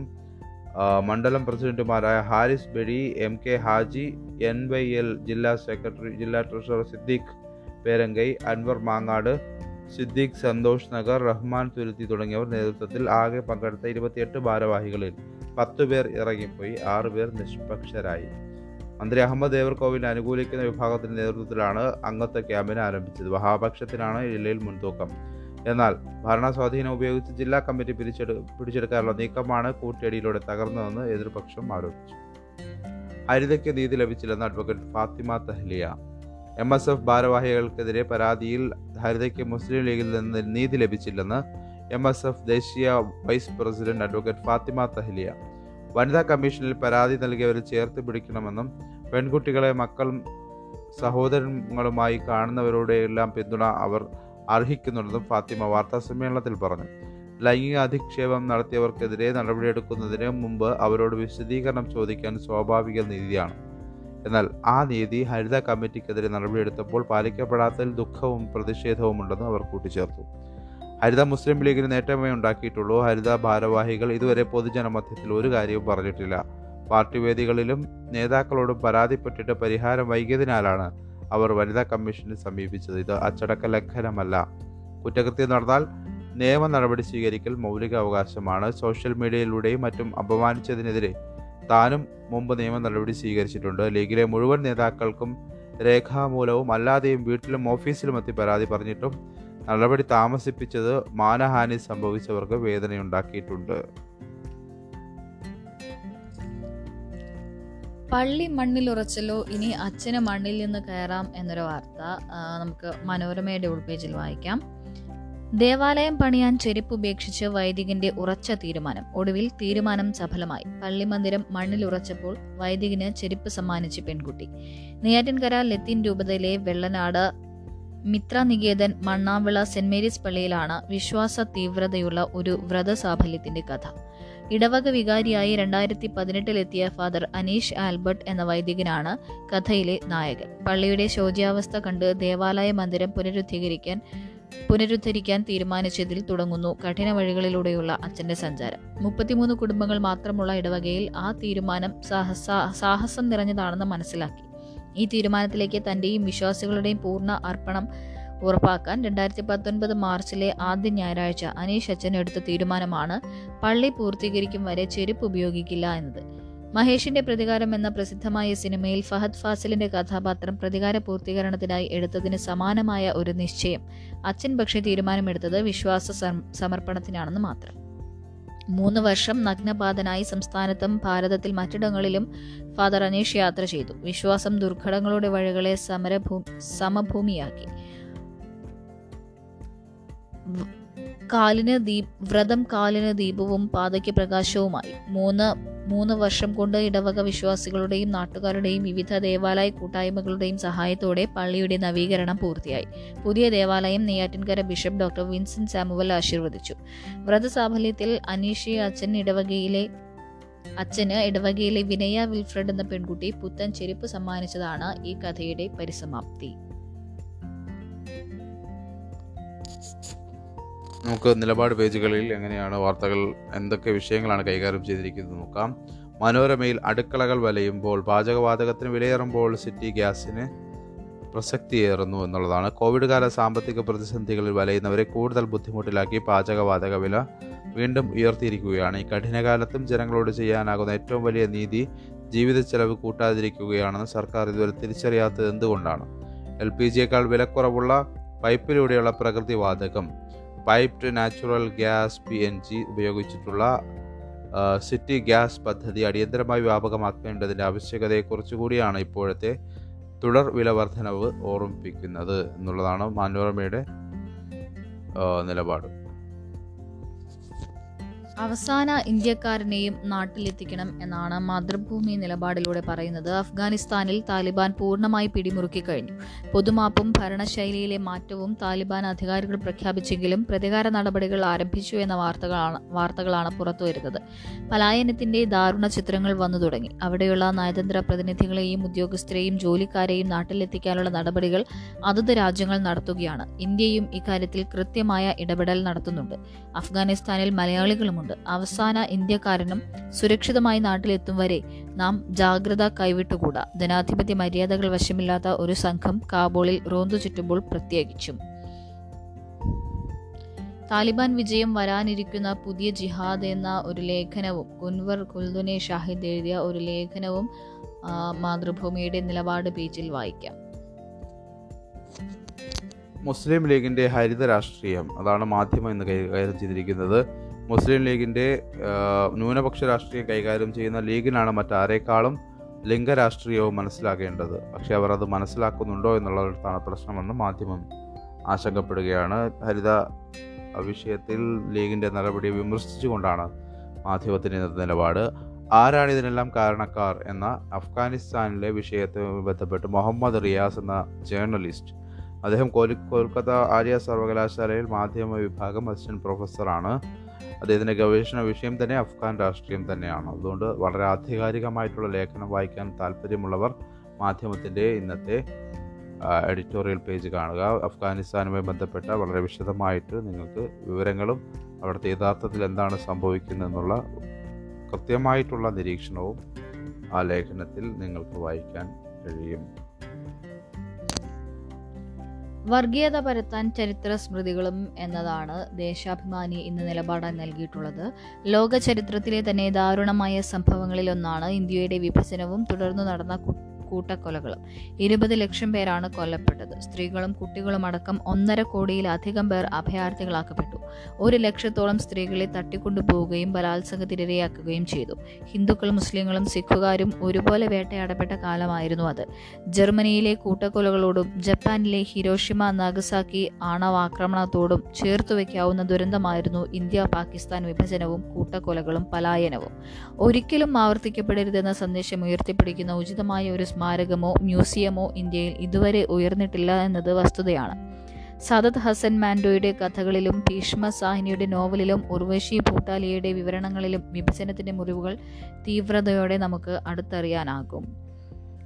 മണ്ഡലം പ്രസിഡന്റുമാരായ Haris Bedi M K Haji N Y L ജില്ലാ സെക്രട്ടറി ജില്ലാ ട്രഷറർ സിദ്ദീഖ് പേരങ്കൈ അൻവർ മാങ്ങാട് സിദ്ദീഖ് സന്തോഷ് നഗർ റഹ്മാൻ തുരുത്തി തുടങ്ങിയവർ നേതൃത്വത്തിൽ ആകെ പങ്കെടുത്ത ഇരുപത്തിയെട്ട് ഭാരവാഹികളിൽ പത്തു പേർ ഇറങ്ങിപ്പോയി ആറുപേർ നിഷ്പക്ഷരായി. മന്ത്രി അഹമ്മദ് ദേവർകോവിലിനെ അനുകൂലിക്കുന്ന വിഭാഗത്തിന്റെ നേതൃത്വത്തിലാണ് അംഗത്വ ക്യാമ്പിന് ആരംഭിച്ചത്. വഹാപക്ഷത്തിനാണ് ജില്ലയിൽ മുൻതൂക്കം. എന്നാൽ ഭരണസ്വാധീനം ഉപയോഗിച്ച് ജില്ലാ കമ്മിറ്റി പിരിച്ചെടു പിടിച്ചെടുക്കാനുള്ള നീക്കമാണ് കൂട്ടിയടിയിലൂടെ തകർന്നതെന്ന് എതിർപക്ഷം ആരോപിച്ചു. ഹരിതയ്ക്ക് നീതി ലഭിച്ചില്ലെന്ന് advocate Fathima Thahliya. M S F ഭാരവാഹികൾക്കെതിരെ പരാതിയിൽ ഹരിതയ്ക്ക് മുസ്ലിം ലീഗിൽ നിന്ന് നീതി ലഭിച്ചില്ലെന്ന് എം എസ് എഫ് ദേശീയ vice president advocate Fathima Thahliya. വനിതാ കമ്മീഷനിൽ പരാതി നൽകിയവരെ ചേർത്ത് പിടിക്കണമെന്നും പെൺകുട്ടികളെ മക്കളും സഹോദരങ്ങളുമായി കാണുന്നവരോടെയെല്ലാം പിന്തുണ അവർ അർഹിക്കുന്നുണ്ടെന്നും ഫാത്തിമ വാർത്താ സമ്മേളനത്തിൽ പറഞ്ഞു. ലൈംഗിക അധിക്ഷേപം നടത്തിയവർക്കെതിരെ നടപടിയെടുക്കുന്നതിന് മുമ്പ് അവരോട് വിശദീകരണം ചോദിക്കാൻ സ്വാഭാവിക നീതിയാണ്. എന്നാൽ ആ നീതി ഹരിത കമ്മിറ്റിക്കെതിരെ നടപടിയെടുത്തപ്പോൾ പാലിക്കപ്പെടാത്തതിൽ ദുഃഖവും പ്രതിഷേധവും പ്രതിഷേധവുമുണ്ടെന്ന് അവർ കൂട്ടിച്ചേർത്തു. ഹരിത മുസ്ലിം ലീഗിന് നേട്ടമേ ഉണ്ടാക്കിയിട്ടുള്ളൂ. ഹരിത ഭാരവാഹികൾ ഇതുവരെ പൊതുജനമധ്യത്തിൽ ഒരു കാര്യവും പറഞ്ഞിട്ടില്ല. പാർട്ടി വേദികളിലും നേതാക്കളോടും പരാതിപ്പെട്ടിട്ട് പരിഹാരം വൈകിയതിനാലാണ് അവർ വനിതാ കമ്മീഷനെ സമീപിച്ചത്. ഇത് അച്ചടക്ക ലംഘനമല്ല. കുറ്റകൃത്യം നടന്നാൽ നിയമ നടപടി സ്വീകരിക്കൽ മൗലിക അവകാശമാണ് സോഷ്യൽ മീഡിയയിലൂടെയും മറ്റും അപമാനിച്ചതിനെതിരെ താനും മുമ്പ് നിയമ നടപടി സ്വീകരിച്ചിട്ടുണ്ട്. ലീഗിലെ മുഴുവൻ നേതാക്കൾക്കും രേഖാമൂലവും അല്ലാതെയും വീട്ടിലും ഓഫീസിലും എത്തി പരാതി പറഞ്ഞിട്ടും നടപടി താമസിപ്പിച്ചത് മാനഹാനി സംഭവിച്ചവർക്ക് വേദനയുണ്ടാക്കിയിട്ടുണ്ട്. പള്ളി മണ്ണിൽ ഉറച്ചല്ലോ ഇനി അച്ഛന് മണ്ണിൽ നിന്ന് കയറാം എന്നൊരു വാർത്ത നമുക്ക് മനോരമയുടെ ഉൾപേജിൽ വായിക്കാം. ദേവാലയം പണിയാൻ ചെരുപ്പ് ഉപേക്ഷിച്ച് വൈദികന്റെ ഉറച്ച തീരുമാനം. ഒടുവിൽ തീരുമാനം സഫലമായി. പള്ളിമന്ദിരം മണ്ണിലുറച്ചപ്പോൾ വൈദികന് ചെരുപ്പ് സമ്മാനിച്ച് പെൺകുട്ടി. നെയ്യാറ്റിൻകര ലത്തീൻ രൂപതയിലെ വെള്ളനാട് മിത്ര നികേതൻ മണ്ണാവിള സെന്റ് മേരീസ് പള്ളിയിലാണ് വിശ്വാസ തീവ്രതയുള്ള ഒരു വ്രതസാഫല്യത്തിന്റെ കഥ. ഇടവക വികാരിയായി രണ്ടായിരത്തി പതിനെട്ടിലെത്തിയ ഫാദർ അനീഷ് ആൽബർട്ട് എന്ന വൈദികനാണ് കഥയിലെ നായകൻ. പള്ളിയുടെ ശോച്യാവസ്ഥ കണ്ട് ദേവാലയ മന്ദിരം പുനരുദ്ധീകരിക്കാൻ പുനരുദ്ധരിക്കാൻ തീരുമാനിച്ചതിൽ തുടങ്ങുന്നു. കഠിന വഴികളിലൂടെയുള്ള അച്ഛന്റെ സഞ്ചാരം. മുപ്പത്തിമൂന്ന് കുടുംബങ്ങൾ മാത്രമുള്ള ഇടവകയിൽ ആ തീരുമാനം സാഹസ- നിറഞ്ഞതാണെന്ന് മനസ്സിലാക്കി. ഈ തീരുമാനത്തിലേക്ക് തന്റെയും വിശ്വാസികളുടെയും പൂർണ അർപ്പണം ഉറപ്പാക്കാൻ രണ്ടായിരത്തി പത്തൊൻപത് മാർച്ചിലെ ആദ്യ ഞായറാഴ്ച അനീഷ് അച്ഛൻ എടുത്ത തീരുമാനമാണ് പള്ളി പൂർത്തീകരിക്കും വരെ ചെരുപ്പ് ഉപയോഗിക്കില്ല എന്നത്. മഹേഷിന്റെ പ്രതികാരം എന്ന പ്രസിദ്ധമായ സിനിമയിൽ ഫഹദ് ഫാസിലിന്റെ കഥാപാത്രം പ്രതികാര പൂർത്തീകരണത്തിനായി എടുത്തതിന് സമാനമായ ഒരു നിശ്ചയം. അച്ഛൻ പക്ഷേ തീരുമാനമെടുത്തത് വിശ്വാസ സമർപ്പണത്തിനാണെന്ന് മാത്രം. മൂന്ന് വർഷം നഗ്നപാതനായി സംസ്ഥാനത്തും ഭാരതത്തിൽ മറ്റിടങ്ങളിലും ഫാദർ അനീഷ് യാത്ര ചെയ്തു. വിശ്വാസം ദുർഘടങ്ങളുടെ വഴികളെ സമരഭൂ സമഭൂമിയാക്കി. കാലിന് ദീപ് വ്രതം കാലിന് ദീപവും പാതയ്ക്ക് പ്രകാശവുമായി. മൂന്ന് മൂന്ന് വർഷം കൊണ്ട് ഇടവക വിശ്വാസികളുടെയും നാട്ടുകാരുടെയും വിവിധ ദേവാലയ കൂട്ടായ്മകളുടെയും സഹായത്തോടെ പള്ളിയുടെ നവീകരണം പൂർത്തിയായി. പുതിയ ദേവാലയം Neyyattinkara bishop doctor Vincent Samuel ആശീർവദിച്ചു. വ്രതസാഫല്യത്തിൽ അനീഷി അച്ഛൻ ഇടവകയിലെ അച്ഛന് ഇടവകയിലെ വിനയ വിൽഫ്രഡ് എന്ന പെൺകുട്ടി പുത്തൻ ചെരുപ്പ് സമ്മാനിച്ചതാണ് ഈ കഥയുടെ പരിസമാപ്തി. നമുക്ക് നിലപാട് പേജുകളിൽ എങ്ങനെയാണ് വാർത്തകൾ എന്തൊക്കെ വിഷയങ്ങളാണ് കൈകാര്യം ചെയ്തിരിക്കുന്നത് നോക്കാം. മനോരമയിൽ അടുക്കളകൾ വലയുമ്പോൾ പാചകവാതകത്തിന് വിലയേറുമ്പോൾ സിറ്റി ഗ്യാസിന് പ്രസക്തിയേറുന്നു എന്നുള്ളതാണ്. കോവിഡ് കാല സാമ്പത്തിക പ്രതിസന്ധികളിൽ വലയുന്നവരെ കൂടുതൽ ബുദ്ധിമുട്ടിലാക്കി പാചകവാതക വില വീണ്ടും ഉയർത്തിയിരിക്കുകയാണ്. ഈ കഠിനകാലത്തും ജനങ്ങളോട് ചെയ്യാനാകുന്ന ഏറ്റവും വലിയ നീതി ജീവിത ചെലവ് കൂട്ടാതിരിക്കുകയാണെന്ന് സർക്കാർ ഇതുവരെ തിരിച്ചറിയാത്തത് എന്തുകൊണ്ടാണ്? എൽ പി ജിയേക്കാൾ വിലക്കുറവുള്ള പൈപ്പിലൂടെയുള്ള പ്രകൃതിവാതകം piped natural gas P N G ഉപയോഗിച്ചിട്ടുള്ള സിറ്റി ഗ്യാസ് പദ്ധതി അടിയന്തരമായി വ്യാപകമാക്കേണ്ടതിന്റെ ആവശ്യകതയെക്കുറിച്ച് കൂടിയാണ് ഇപ്പോഴത്തെ തുടർ വില വർധനവ് ഓർമ്മിപ്പിക്കുന്നത് എന്നുള്ളതാണ് മനോരമയുടെ നിലപാട്. അവസാന ഇന്ത്യക്കാരനെയും നാട്ടിലെത്തിക്കണം എന്നാണ് മാതൃഭൂമി നിലപാടിലൂടെ പറയുന്നത്. അഫ്ഗാനിസ്ഥാനിൽ താലിബാൻ പൂർണമായി പിടിമുറുക്കി കഴിഞ്ഞു. പൊതുമാപ്പും ഭരണശൈലിയിലെ മാറ്റവും താലിബാൻ അധികാരികൾ പ്രഖ്യാപിച്ചെങ്കിലും പ്രതികാര നടപടികൾ ആരംഭിച്ചു എന്ന വാർത്തകളാണ് വാർത്തകളാണ് പുറത്തുവരുന്നത് പലായനത്തിന്റെ ദാരുണ ചിത്രങ്ങൾ വന്നു തുടങ്ങി. അവിടെയുള്ള നയതന്ത്ര പ്രതിനിധികളെയും ഉദ്യോഗസ്ഥരെയും ജോലിക്കാരെയും നാട്ടിലെത്തിക്കാനുള്ള നടപടികൾ അതത് രാജ്യങ്ങൾ നടത്തുകയാണ്. ഇന്ത്യയും ഇക്കാര്യത്തിൽ കൃത്യമായ ഇടപെടൽ നടത്തുന്നുണ്ട്. അഫ്ഗാനിസ്ഥാനിൽ മലയാളികളുമുണ്ട്. പറയുന്നുണ്ട്. അവസാന ഇന്ത്യക്കാരനും സുരക്ഷിതമായി നാട്ടിലെത്തും വരെ നാം ജാഗ്രത കൈവിട്ടുകൂടാ. ജനാധിപത്യ മര്യാദകൾ വശമില്ലാത്ത ഒരു സംഘം കാബോളിൽ റോന്തു ചുറ്റുമ്പോൾ പ്രത്യേകിച്ചും. താലിബാൻ വിജയം വരാനിരിക്കുന്ന പുതിയ ജിഹാദ് എന്ന ഒരു ലേഖനവും കുൻവർ കുൽദുനെ ഷാഹിദ് എഴുതിയ ഒരു ലേഖനവും മാതൃഭൂമിയുടെ നിലപാട് പേജിൽ വായിക്കാം. മുസ്ലിം ലീഗിന്റെ ഹരിത രാഷ്ട്രീയം അതാണ് മാധ്യമം എന്ന് കൈകാര്യം ചെയ്തിരിക്കുന്നത്. മുസ്ലിം ലീഗിന്റെ ന്യൂനപക്ഷ രാഷ്ട്രീയം കൈകാര്യം ചെയ്യുന്ന ലീഗിനാണ് മറ്റാരേക്കാളും ലിംഗരാഷ്ട്രീയവും മനസ്സിലാക്കേണ്ടത്. പക്ഷേ അവർ അത് മനസ്സിലാക്കുന്നുണ്ടോ എന്നുള്ളതാണ് പ്രശ്നമെന്ന് മാധ്യമം ആശങ്കപ്പെടുകയാണ്. ഹരിത വിഷയത്തിൽ ലീഗിന്റെ നടപടി വിമർശിച്ചുകൊണ്ടാണ് മാധ്യമത്തിന്റെ നിലപാട്. ആരാണ് ഇതിനെല്ലാം കാരണക്കാർ എന്ന അഫ്ഗാനിസ്ഥാനിലെ വിഷയത്തെ ബന്ധപ്പെട്ട് മുഹമ്മദ് റിയാസ് എന്ന ജേർണലിസ്റ്റ് അദ്ദേഹം കോലി കൊൽക്കത്ത ആര്യ സർവകലാശാലയിൽ മാധ്യമ വിഭാഗം അസിസ്റ്റന്റ് പ്രൊഫസറാണ്. അദ്ദേഹത്തിന്റെ ഗവേഷണ വിഷയം തന്നെ അഫ്ഗാൻ രാഷ്ട്രീയം തന്നെയാണ്. അതുകൊണ്ട് വളരെ ആധികാരികമായിട്ടുള്ള ലേഖനം വായിക്കാൻ താല്പര്യമുള്ളവർ മാധ്യമത്തിന്റെ ഇന്നത്തെ എഡിറ്റോറിയൽ പേജ് കാണുക. അഫ്ഗാനിസ്ഥാനുമായി ബന്ധപ്പെട്ട വളരെ വിശദമായിട്ട് നിങ്ങൾക്ക് വിവരങ്ങളും അവിടുത്തെ യഥാർത്ഥത്തിൽ എന്താണ് സംഭവിക്കുന്നതെന്നുള്ള കൃത്യമായിട്ടുള്ള നിരീക്ഷണവും ആ ലേഖനത്തിൽ നിങ്ങൾക്ക് വായിക്കാൻ കഴിയും. വർഗീയത പരത്താൻ ചരിത്ര സ്മൃതികളും എന്നതാണ് ദേശാഭിമാനി ഇന്ന് നിലപാടാൻ നൽകിയിട്ടുള്ളത്. ലോക ചരിത്രത്തിലെ തന്നെ ദാരുണമായ സംഭവങ്ങളിലൊന്നാണ് ഇന്ത്യയുടെ വിഭജനവും തുടർന്ന് നടന്ന കൂട്ടക്കൊലകളും. ഇരുപത് ലക്ഷം പേരാണ് കൊല്ലപ്പെട്ടത്. സ്ത്രീകളും കുട്ടികളും അടക്കം ഒന്നര കോടിയിലധികം പേർ അഭയാർത്ഥികളാക്കപ്പെട്ടു. ഒരു ലക്ഷത്തോളം സ്ത്രീകളെ തട്ടിക്കൊണ്ടുപോവുകയും ബലാത്സംഗത്തിനിരയാക്കുകയും ചെയ്തു. ഹിന്ദുക്കളും മുസ്ലിങ്ങളും സിഖുകാരും ഒരുപോലെ വേട്ടയാടപ്പെട്ട കാലമായിരുന്നു അത്. ജർമ്മനിയിലെ കൂട്ടക്കൊലകളോടും ജപ്പാനിലെ ഹിരോഷിമ നാഗസാക്കി ആണവാക്രമണത്തോടും ചേർത്തു വയ്ക്കാവുന്ന ദുരന്തമായിരുന്നു ഇന്ത്യ പാകിസ്ഥാൻ വിഭജനവും കൂട്ടക്കൊലകളും പലായനവും. ഒരിക്കലും ആവർത്തിക്കപ്പെടരുതെന്ന സന്ദേശം ഉയർത്തിപ്പിടിക്കുന്ന ഉചിതമായ ഒരു സ്മാരകമോ മ്യൂസിയമോ ഇന്ത്യയിൽ ഇതുവരെ ഉയർന്നിട്ടില്ല എന്നത് വസ്തുതയാണ്. സദത് ഹസൻ മാൻഡോയുടെ കഥകളിലും ഭീഷ്മ സാഹിനിയുടെ നോവലിലും ഉർവശി ഭൂട്ടാലിയയുടെ വിവരണങ്ങളിലും വിഭജനത്തിന്റെ മുറിവുകൾ തീവ്രതയോടെ നമുക്ക് അടുത്തറിയാനാകും.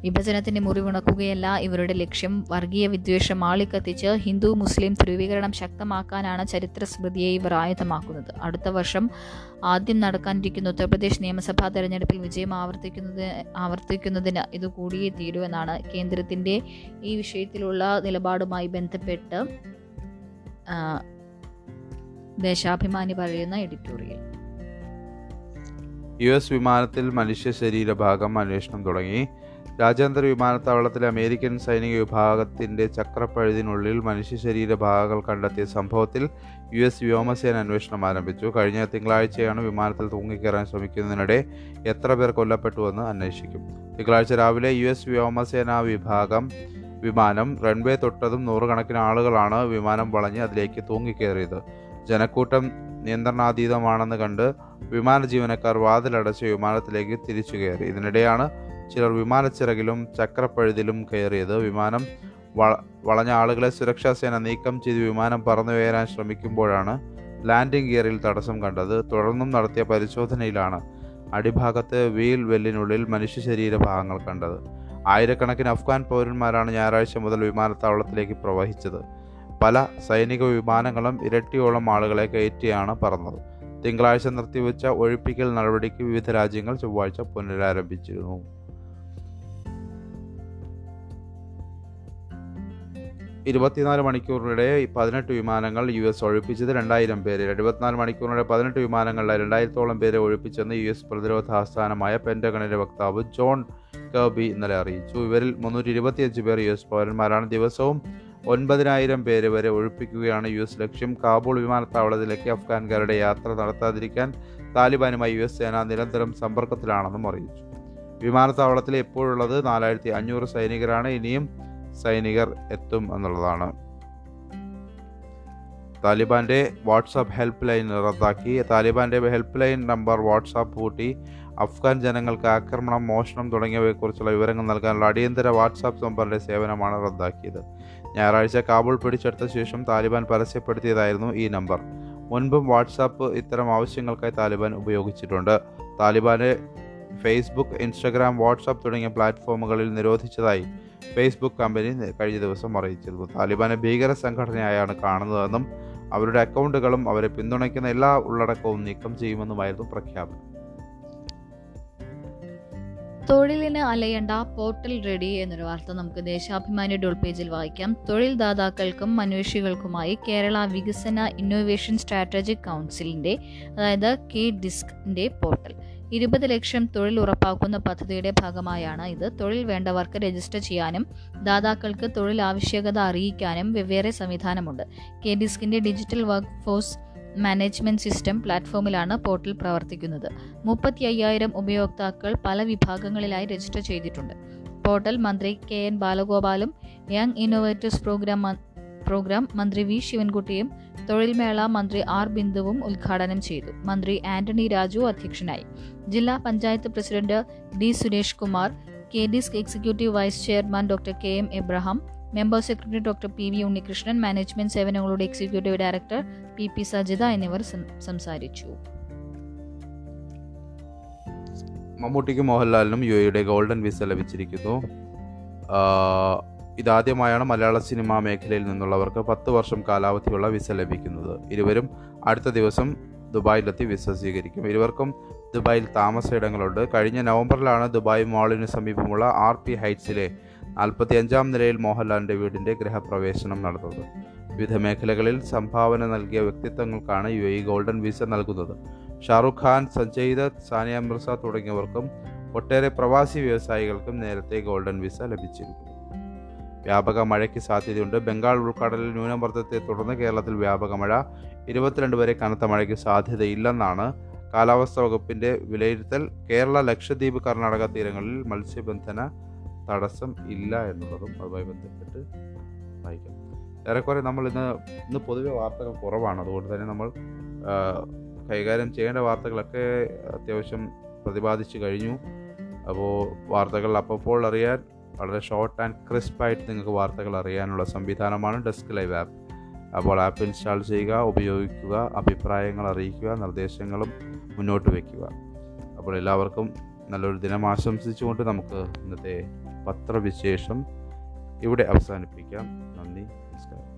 വിഭജനത്തിന്റെ മുറിവുണക്കുകയല്ല. ഇവരുടെ ലക്ഷ്യം വർഗീയ വിദ്വേഷം ആളിക്കത്തിച്ച് ഹിന്ദു മുസ്ലിം ധ്രുവീകരണം ശക്തമാക്കാനാണ് ചരിത്ര സ്മൃതിയെ ഇവർ ആയുധമാക്കുന്നത്. അടുത്ത വർഷം ആദ്യം നടക്കാനിരിക്കുന്ന ഉത്തർപ്രദേശ് നിയമസഭാ തെരഞ്ഞെടുപ്പിൽ വിജയം ആവർത്തിക്കുന്നത് ആവർത്തിക്കുന്നതിന് ഇത് കൂടിയേ തീരുവെന്നാണ് എന്നാണ് കേന്ദ്രത്തിന്റെ ഈ വിഷയത്തിലുള്ള നിലപാടുമായി ബന്ധപ്പെട്ട് ദേശാഭിമാനി പറയുന്ന എഡിറ്റോറിയൽ. യു എസ് വിമാനത്തിൽ മനുഷ്യ ശരീരഭാഗം അന്വേഷണം തുടങ്ങി. രാജ്യാന്തര വിമാനത്താവളത്തിലെ അമേരിക്കൻ സൈനിക വിഭാഗത്തിന്റെ ചക്രപ്പഴുതിനുള്ളിൽ മനുഷ്യ ശരീരഭാഗങ്ങൾ കണ്ടെത്തിയ സംഭവത്തിൽ യു എസ് വ്യോമസേന അന്വേഷണം ആരംഭിച്ചു. കഴിഞ്ഞ തിങ്കളാഴ്ചയാണ് വിമാനത്തിൽ തൂങ്ങിക്കയറാൻ ശ്രമിക്കുന്നതിനിടെ എത്ര പേർ കൊല്ലപ്പെട്ടുവെന്ന് അന്വേഷിക്കും. തിങ്കളാഴ്ച രാവിലെ യു എസ് വ്യോമസേന വിഭാഗം വിമാനം റൺവേ തൊട്ടതും നൂറുകണക്കിന് ആളുകളാണ് വിമാനം വളഞ്ഞ് അതിലേക്ക് തൂങ്ങിക്കയറിയത്. ജനക്കൂട്ടം നിയന്ത്രണാതീതമാണെന്ന് കണ്ട് വിമാന ജീവനക്കാർ വാതിലടച്ച് വിമാനത്തിലേക്ക് തിരിച്ചു കയറി ഇതിനിടെയാണ് ചിലർ വിമാനച്ചിറകിലും ചക്രപ്പഴുതിലും കയറിയത് വിമാനം വളഞ്ഞ ആളുകളെ സുരക്ഷാസേന നീക്കം ചെയ്ത് വിമാനം പറന്നുയരാൻ ശ്രമിക്കുമ്പോഴാണ് ലാൻഡിംഗ് ഗിയറിൽ തടസ്സം കണ്ടത്. തുടർന്നും നടത്തിയ പരിശോധനയിലാണ് അടിഭാഗത്ത് വീൽ വെല്ലിനുള്ളിൽ മനുഷ്യ ശരീര ഭാഗങ്ങൾ കണ്ടത്. ആയിരക്കണക്കിന് അഫ്ഗാൻ പൗരന്മാരാണ് ഞായറാഴ്ച മുതൽ വിമാനത്താവളത്തിലേക്ക് പ്രവഹിച്ചത്. പല സൈനിക വിമാനങ്ങളും ഇരട്ടിയോളം ആളുകളെ കയറ്റിയാണ് പറന്നത്. തിങ്കളാഴ്ച നിർത്തിവെച്ച ഒഴിപ്പിക്കൽ നടപടിക്ക് വിവിധ രാജ്യങ്ങൾ ചൊവ്വാഴ്ച പുനരാരംഭിച്ചിരുന്നു. ഇരുപത്തിനാല് മണിക്കൂറിനിടെ പതിനെട്ട് വിമാനങ്ങൾ യു എസ് ഒഴിപ്പിച്ചത് രണ്ടായിരം പേര് എഴുപത്തിനാല് മണിക്കൂറിനിടെ പതിനെട്ട് വിമാനങ്ങളിലെ രണ്ടായിരത്തോളം പേരെ ഒഴിപ്പിച്ചെന്ന് യു എസ് പ്രതിരോധ ആസ്ഥാനമായ പെന്റഗണിന്റെ വക്താവ് ജോൺ കർബി ഇന്നലെ അറിയിച്ചു. ഇവരിൽ മുന്നൂറ്റി ഇരുപത്തിയഞ്ച് പേർ യു എസ് പൗരന്മാരാണ്. ദിവസവും ഒൻപതിനായിരം പേര് വരെ ഒഴിപ്പിക്കുകയാണ് യു എസ് ലക്ഷ്യം. കാബൂൾ വിമാനത്താവളത്തിലേക്ക് അഫ്ഗാൻകാരുടെ യാത്ര നടത്താതിരിക്കാൻ താലിബാനുമായി യു എസ് സേന നിരന്തരം സമ്പർക്കത്തിലാണെന്നും അറിയിച്ചു. വിമാനത്താവളത്തിൽ എപ്പോഴുള്ളത് നാലായിരത്തി അഞ്ഞൂറ് സൈനികരാണ്. ഇനിയും സൈനികർ എത്തും എന്നുള്ളതാണ്. താലിബാന്റെ വാട്സാപ്പ് ഹെൽപ്പ് ലൈൻ റദ്ദാക്കി. താലിബാന്റെ ഹെൽപ്പ് ലൈൻ നമ്പർ വാട്സാപ്പ് പൂട്ടി. അഫ്ഗാൻ ജനങ്ങൾക്ക് ആക്രമണം മോഷണം തുടങ്ങിയവയെക്കുറിച്ചുള്ള വിവരങ്ങൾ നൽകാനുള്ള അടിയന്തര വാട്സാപ്പ് നമ്പറിന്റെ സേവനമാണ് റദ്ദാക്കിയത്. ഞായറാഴ്ച കാബൂൾ പിടിച്ചെടുത്ത ശേഷം താലിബാൻ പരസ്യപ്പെടുത്തിയതായിരുന്നു ഈ നമ്പർ. മുൻപും വാട്സാപ്പ് ഇത്തരം ആവശ്യങ്ങൾക്കായി താലിബാൻ ഉപയോഗിച്ചിട്ടുണ്ട്. താലിബാനെ ഫേസ്ബുക്ക് ഇൻസ്റ്റഗ്രാം വാട്സാപ്പ് തുടങ്ങിയ പ്ലാറ്റ്ഫോമുകളിൽ നിരോധിച്ചതായി ഫേസ്ബുക്ക് കമ്പനി കഴിഞ്ഞ ദിവസം അറിയിച്ചിരുന്നു. താലിബാനെ ഭീകര സംഘടനയായാണ് കാണുന്നതെന്നും അവരുടെ അക്കൗണ്ടുകളും അവരെ പിന്തുണയ്ക്കുന്ന എല്ലാ ഉള്ളടക്കവും നീക്കം ചെയ്യുമെന്നുമായിരുന്നു പ്രഖ്യാപനം. തൊഴിലിന് അലയണ്ട പോർട്ടൽ റെഡി എന്നൊരു വാർത്ത നമുക്ക് ദേശാഭിമാനി ഡോൾ പേജിൽ വായിക്കാം. തൊഴിൽ ദാതാക്കൾക്കും കേരള വികസന ഇന്നോവേഷൻ സ്ട്രാറ്റജിക് കൗൺസിലിന്റെ അതായത് കെ ഡിസ്കിന്റെ പോർട്ടൽ. ഇരുപത് ലക്ഷം തൊഴിൽ ഉറപ്പാക്കുന്ന പദ്ധതിയുടെ ഭാഗമായാണ് ഇത്. തൊഴിൽ വേണ്ടവർക്ക് രജിസ്റ്റർ ചെയ്യാനും ദാതാക്കൾക്ക് തൊഴിൽ ആവശ്യകത അറിയിക്കാനും വെവ്വേറെ സംവിധാനമുണ്ട്. കെ ഡിസ്കിന്റെ digital work force management system പ്ലാറ്റ്ഫോമിലാണ് portal പ്രവർത്തിക്കുന്നത്. മുപ്പത്തി അയ്യായിരം ഉപയോക്താക്കൾ പല വിഭാഗങ്ങളിലായി രജിസ്റ്റർ ചെയ്തിട്ടുണ്ട്. പോർട്ടൽ മന്ത്രി കെ എൻ ബാലഗോപാലും യങ് ഇന്നോവേറ്റേഴ്സ് പ്രോഗ്രാം പ്രോഗ്രാം മന്ത്രി വി ശിവൻകുട്ടിയും തൊഴിൽമേള മന്ത്രി ആർ ബിന്ദുവും ഉദ്ഘാടനം ചെയ്തു. മന്ത്രി ആന്റണി രാജു അധ്യക്ഷനായി. ജില്ലാ panchayat president D Suresh Kumar K disc executive vice chairman doctor K M Abraham member secretary doctor P V Unnikrishnan management സേവനങ്ങളുടെ executive director P P Sajitha എന്നിവർ സംസാരിച്ചു. മമ്മൂട്ടിക്കും മോഹൻലാലിനും യു എയുടെ ഗോൾഡൻ വിസ ലഭിച്ചിരിക്കുന്നു. ഇതാദ്യമായാണ് മലയാള സിനിമാ മേഖലയിൽ നിന്നുള്ളവർക്ക് പത്ത് വർഷം കാലാവധിയുള്ള വിസ ലഭിക്കുന്നത്. ഇരുവരും അടുത്ത ദിവസം ദുബായിലെത്തി വിസ സ്വീകരിക്കും. ഇരുവർക്കും ദുബായിൽ താമസ ഇടങ്ങളുണ്ട്. കഴിഞ്ഞ നവംബറിലാണ് ദുബായ് മാളിന് സമീപമുള്ള ആർ പി ഹൈറ്റ്സിലെ നാൽപ്പത്തി അഞ്ചാം നിലയിൽ മോഹൻലാലിന്റെ വീടിന്റെ ഗൃഹപ്രവേശനം നടന്നത്. വിവിധ മേഖലകളിൽ സംഭാവന നൽകിയ വ്യക്തിത്വങ്ങൾക്കാണ് യു എ ഗോൾഡൻ വിസ നൽകുന്നത്. ഷാറുഖ് ഖാൻ സഞ്ജയ് ദത്ത് സാനിയ മിർസ തുടങ്ങിയവർക്കും ഒട്ടേറെ പ്രവാസി വ്യവസായികൾക്കും നേരത്തെ ഗോൾഡൻ വിസ ലഭിച്ചിരുന്നു. വ്യാപക മഴയ്ക്ക് സാധ്യതയുണ്ട്. ബംഗാൾ ഉൾക്കടലിൽ ന്യൂനമർദ്ദത്തെ തുടർന്ന് കേരളത്തിൽ വ്യാപക മഴ. ഇരുപത്തിരണ്ട് വരെ കനത്ത മഴയ്ക്ക് സാധ്യതയില്ലെന്നാണ് കാലാവസ്ഥാ വകുപ്പിന്റെ വിലയിരുത്തൽ. കേരള ലക്ഷദ്വീപ് കർണാടക തീരങ്ങളിൽ മത്സ്യബന്ധന തടസ്സം ഇല്ല എന്നുള്ളതും അതുമായി ബന്ധപ്പെട്ട് വായിക്കാം. ഏറെക്കുറെ നമ്മൾ ഇന്ന് ഇന്ന് പൊതുവെ വാർത്തകൾ കുറവാണ്. അതുകൊണ്ട് തന്നെ നമ്മൾ കൈകാര്യം ചെയ്യേണ്ട വാർത്തകളൊക്കെ അത്യാവശ്യം പ്രതിപാദിച്ചു കഴിഞ്ഞു. അപ്പോൾ വാർത്തകൾ അപ്പോൾ അറിയാൻ വളരെ ഷോർട്ട് ആൻഡ് ക്രിസ്പായിട്ട് നിങ്ങൾക്ക് വാർത്തകൾ അറിയാനുള്ള സംവിധാനമാണ് ഡെസ്ക് ലൈവ് ആപ്പ് അപ്പോൾ ആപ്പ് ഇൻസ്റ്റാൾ ചെയ്യുക ഉപയോഗിക്കുക അഭിപ്രായങ്ങൾ അറിയിക്കുക നിർദ്ദേശങ്ങളും മുന്നോട്ട് വയ്ക്കുക അപ്പോൾ എല്ലാവർക്കും നല്ലൊരു ദിനം ആശംസിച്ചുകൊണ്ട് നമുക്ക് ഇന്നത്തെ പത്രവിശേഷം ഇവിടെ അവസാനിപ്പിക്കാം. നന്ദി നമസ്കാരം.